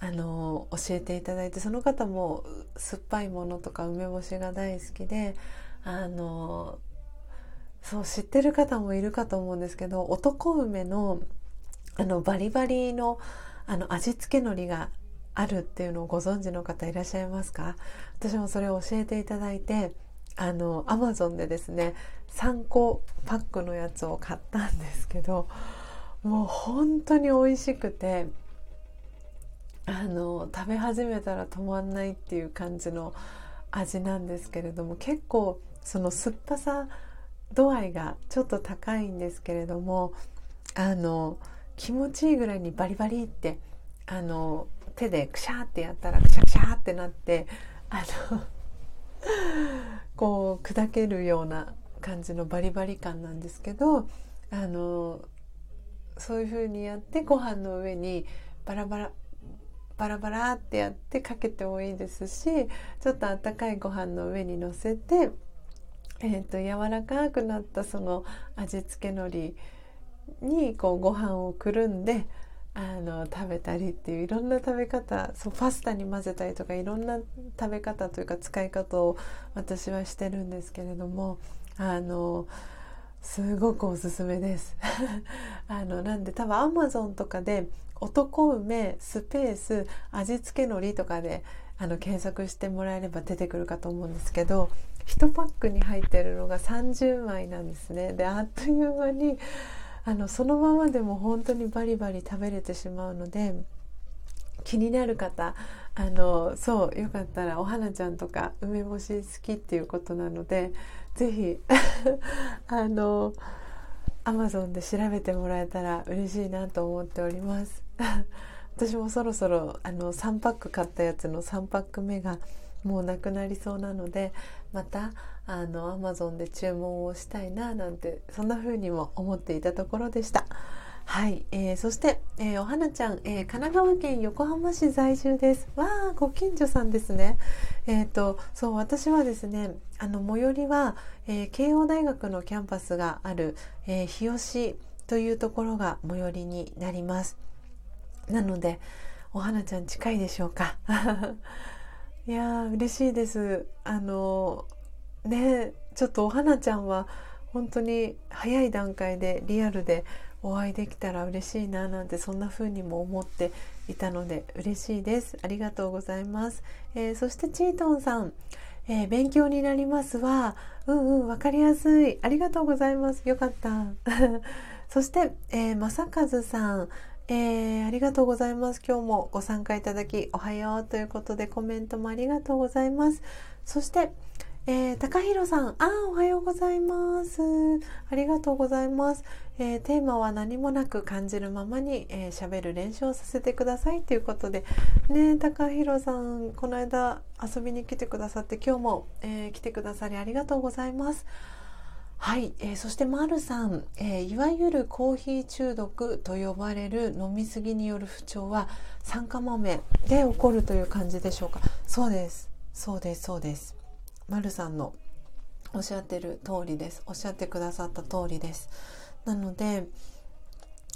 あの教えていただいてその方も酸っぱいものとか梅干しが大好きであのそう知ってる方もいるかと思うんですけど男梅のあのバリバリのあの味付け海苔があるっていうのをご存知の方いらっしゃいますか？私もそれを教えていただいてあのアマゾンでですね3個パックのやつを買ったんですけどもう本当に美味しくてあの食べ始めたら止まんないっていう感じの味なんですけれども結構その酸っぱさ度合いがちょっと高いんですけれどもあの気持ちいいぐらいにバリバリってあの手でクシャーってやったらクシャクシャーってなってあの こう砕けるような感じのバリバリ感なんですけどあのそういう風にやってご飯の上にバラバラバラバラってやってかけてもいいですしちょっとあったかいご飯の上にのせて、えーと、と柔らかくなったその味付け海苔にこうご飯をくるんであの食べたりっていういろんな食べ方そうパスタに混ぜたりとかいろんな食べ方というか使い方を私はしてるんですけれどもあのすごくおすすめです。あのなんで多分アマゾンとかで男梅スペース味付け海苔とかであの検索してもらえれば出てくるかと思うんですけど1パックに入ってるのが30枚なんですね。であっという間にあのそのままでも本当にバリバリ食べれてしまうので気になる方あのそうよかったらお花ちゃんとか梅干し好きっていうことなので是非 あのアマゾンで調べてもらえたら嬉しいなと思っております。私もそろそろあの3パック買ったやつの3パック目がもうなくなりそうなのでまたあの Amazon で注文をしたいななんてそんな風にも思っていたところでした。はい、えー、そして、えー、お花ちゃん、えー、神奈川県横浜市在住です。わあ、ご近所さんですね。えっ、ー、と、そう、私はですね、あの最寄りは、え、慶応大学のキャンパスがある、え、日吉というところが最寄りになります。なので、お花ちゃん近いでしょうか？いや嬉しいですあのねちょっとお花ちゃんは本当に早い段階でリアルでお会いできたら嬉しいななんてそんな風にも思っていたので嬉しいです。ありがとうございます、えー、そしてチートンさん、えー、勉強になりますはうんうんわかりやすい。ありがとうございます。よかった。そして、えー、正和さん。えー、ありがとうございます。今日もご参加いただきおはようということでコメントもありがとうございます。そして、えー、高弘さん、あおはようございます。ありがとうございます。えー、テーマは何もなく感じるままに喋、えー、る練習をさせてくださいということで、ね、高弘さん、この間遊びに来てくださって、今日も、えー、来てくださりありがとうございます。はい、えー、そしてまるさん、えー、いわゆるコーヒー中毒と呼ばれる飲みすぎによる不調は酸化豆で起こるという感じでしょうかそうですそうですそうですまるさんのおっしゃってる通りですおっしゃってくださった通りですなので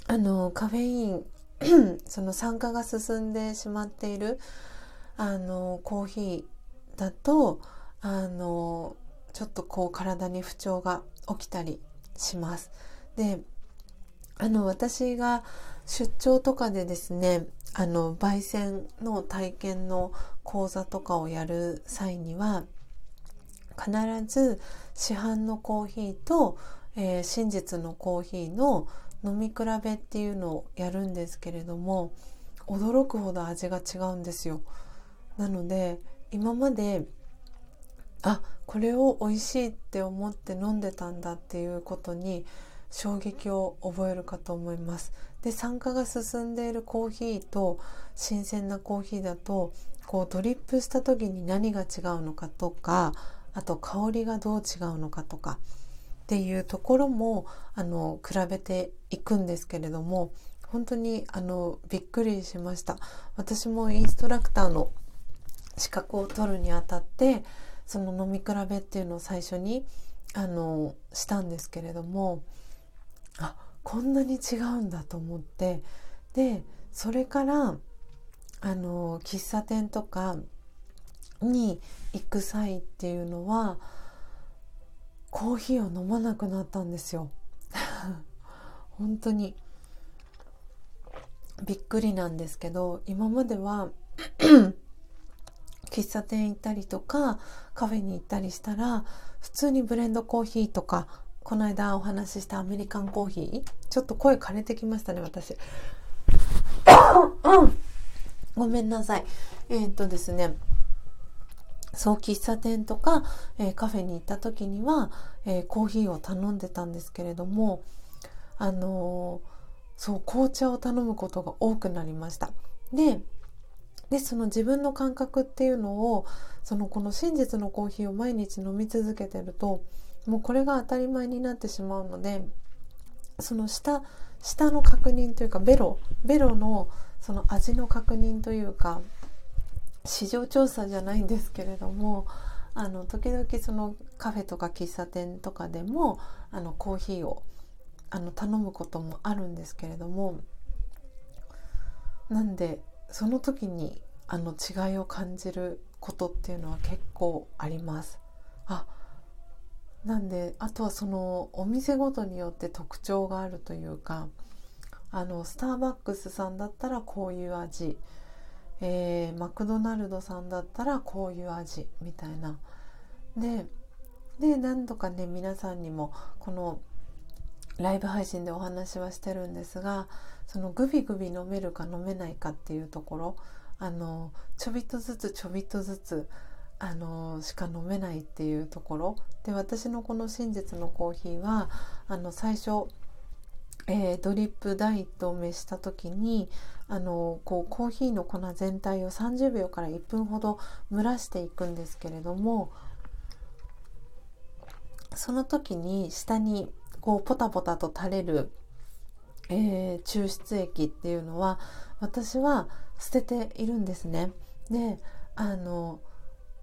あのカフェイン その酸化が進んでしまっているあのコーヒーだとあのちょっとこう体に不調が起きたりします。であの私が出張とかでですねあの焙煎の体験の講座とかをやる際には必ず市販のコーヒーと、えー、真実のコーヒーの飲み比べっていうのをやるんですけれども驚くほど味が違うんですよ。なので今まであこれを美味しいって思って飲んでたんだっていうことに衝撃を覚えるかと思います。で酸化が進んでいるコーヒーと新鮮なコーヒーだとこうドリップした時に何が違うのかとかあと香りがどう違うのかとかっていうところもあの比べていくんですけれども本当にあのびっくりしました。私もインストラクターの資格を取るにあたってその飲み比べっていうのを最初にあのしたんですけれどもあこんなに違うんだと思ってでそれからあの喫茶店とかに行く際っていうのはコーヒーを飲まなくなったんですよ。本当に。びっくりなんですけど今までは 喫茶店行ったりとかカフェに行ったりしたら普通にブレンドコーヒーとかこの間お話ししたアメリカンコーヒーちょっと声枯れてきましたね私。ごめんなさい。えー、っとですねそう喫茶店とか、えー、カフェに行った時には、えー、コーヒーを頼んでたんですけれどもあのそう紅茶を頼むことが多くなりました。ででその自分の感覚っていうのをそのこの真実のコーヒーを毎日飲み続けてるともうこれが当たり前になってしまうのでその下下の確認というかベロベロのその味の確認というか市場調査じゃないんですけれどもあの時々そのカフェとか喫茶店とかでもあのコーヒーをあの頼むこともあるんですけれどもなんでその時にあの違いを感じることっていうのは結構あります。あなんであとはそのお店ごとによって特徴があるというかあのスターバックスさんだったらこういう味、えー、マクドナルドさんだったらこういう味みたいな。でで何度かね皆さんにもこのライブ配信でお話はしてるんですがそのグビグビ飲めるか飲めないかっていうところあのちょびっとずつちょびっとずつあのしか飲めないっていうところで私のこの真実のコーヒーはあの最初、えー、ドリップダイエットを召した時にあのこうコーヒーの粉全体を30秒から1分ほど蒸らしていくんですけれどもその時に下にこうポタポタと垂れる、えー、抽出液っていうのは私は捨てているんですね。であの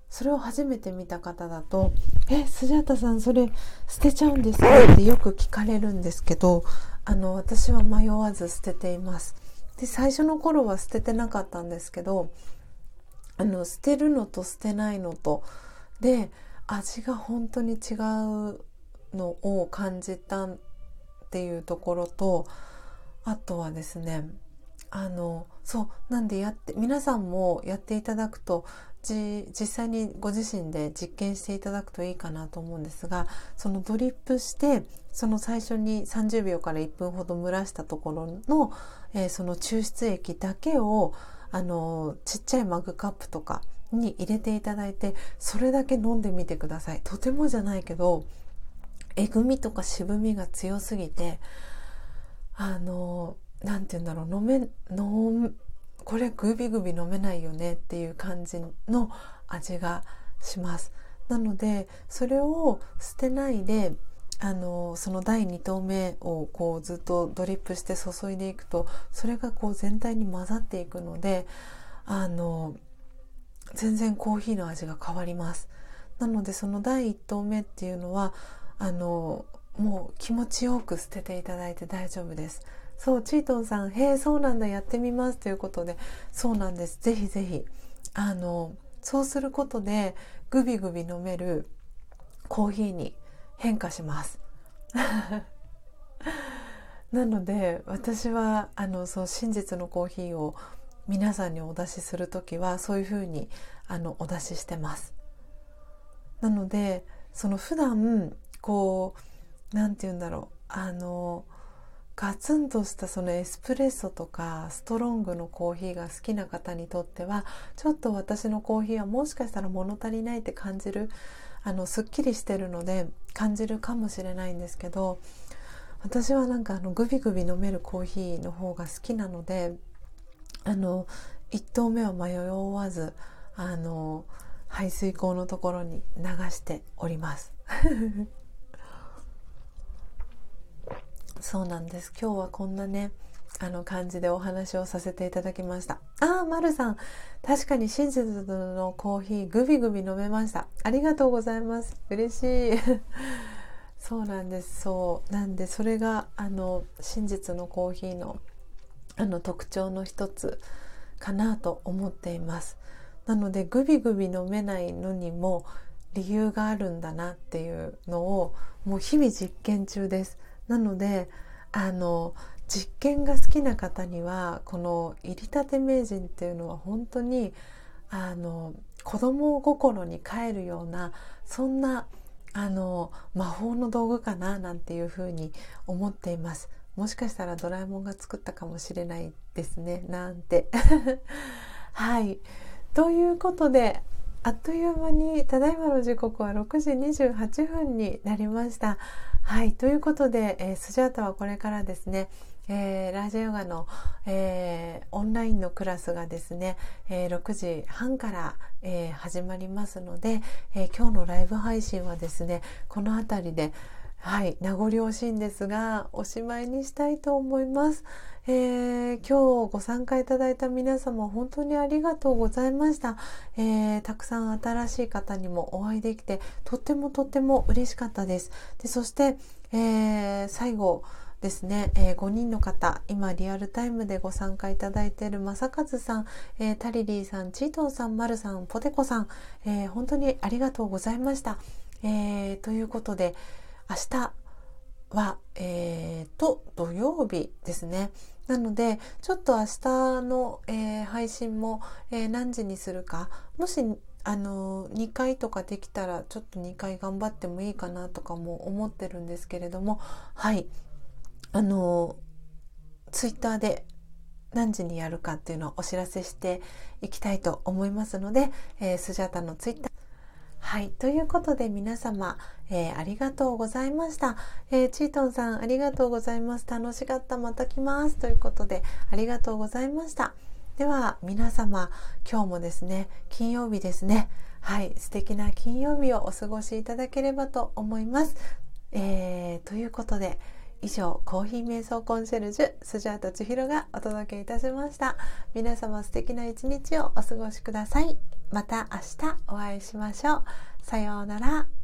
それを初めて見た方だと「えスジャータさんそれ捨てちゃうんですか?」ってよく聞かれるんですけどあの私は迷わず捨てています。で最初の頃は捨ててなかったんですけどあの捨てるのと捨てないのとで味が本当に違うのを感じたっていうところとあとはですねあのそうなんでやって皆さんもやっていただくと実際にご自身で実験していただくといいかなと思うんですがそのドリップしてその最初に30秒から1分ほど蒸らしたところの、えー、その抽出液だけをあのちっちゃいマグカップとかに入れていただいてそれだけ飲んでみてください。とてもじゃないけどえぐみとか渋みが強すぎてあの何て言うんだろう飲め飲これグビグビ飲めないよねっていう感じの味がします。なのでそれを捨てないであのその第2投目をこうずっとドリップして注いでいくとそれがこう全体に混ざっていくのであの全然コーヒーの味が変わります。なのでその第1投目っていうのはあのもう気持ちよく捨てていただいて大丈夫です。そうチートンさん「へえそうなんだやってみます」ということでそうなんです。ぜひぜひあのそうすることでグビグビ飲めるコーヒーに変化します。なので私はあのそう真実のコーヒーを皆さんにお出しする時はそういうふうにあのお出ししてます。なのでその普段こう何て言うんだろうあのガツンとしたそのエスプレッソとかストロングのコーヒーが好きな方にとってはちょっと私のコーヒーはもしかしたら物足りないって感じるあのすっきりしてるので感じるかもしれないんですけど私はなんかあのグビグビ飲めるコーヒーの方が好きなのであの1投目は迷わずあの排水口のところに流しております。そうなんです。今日はこんなねあの感じでお話をさせていただきました。ああ、まるさん。確かに真実のコーヒーグビグビ飲めました。ありがとうございます。嬉しい。そうなんです。そう。なんでそれがあの真実のコーヒーのあの特徴の一つかなと思っています。なのでグビグビ飲めないのにも理由があるんだなっていうのをもう日々実験中です。なのであの実験が好きな方にはこの入りたて名人っていうのは本当にあの子供心に帰るようなそんなあの魔法の道具かななんていうふうに思っています。もしかしたらドラえもんが作ったかもしれないですねなんて。はい。ということであっという間にただいまの時刻は6時28分になりました。はいということで、えー、スジャータはこれからですねえー、ラージャヨガの、えー、オンラインのクラスがですね、えー、6時半から、えー、始まりますので、え、今日のライブ配信はですねこの辺りではい、名残惜しいんですがおしまいにしたいと思います、えー、今日ご参加いただいた皆様本当にありがとうございました、えー、たくさん新しい方にもお会いできてとってもとっても嬉しかったです。でそして、えー、最後ですね、えー、5人の方今リアルタイムでご参加いただいている正和さん、えー、タリリーさんチートンさんマルさんポテコさん、えー、本当にありがとうございました、えー、ということで明日は、えー、と土曜日ですね。なのでちょっと明日の、えー、配信も、えー、何時にするかもしあの2回とかできたらちょっと2回頑張ってもいいかなとかも思ってるんですけれどもはい。あのツイッターで何時にやるかっていうのをお知らせしていきたいと思いますので、えー、スジャタのツイッターはい。ということで皆様、えー、ありがとうございました、えー、チートンさんありがとうございます。楽しかった。また来ます。ということでありがとうございました。では皆様、今日もですね、金曜日ですね。はい。素敵な金曜日をお過ごしいただければと思います。えー、ということで、以上コーヒー瞑想コンシェルジュスジャータ千尋がお届けいたしました皆様素敵な一日をお過ごしくださいまた明日お会いしましょう。さようなら。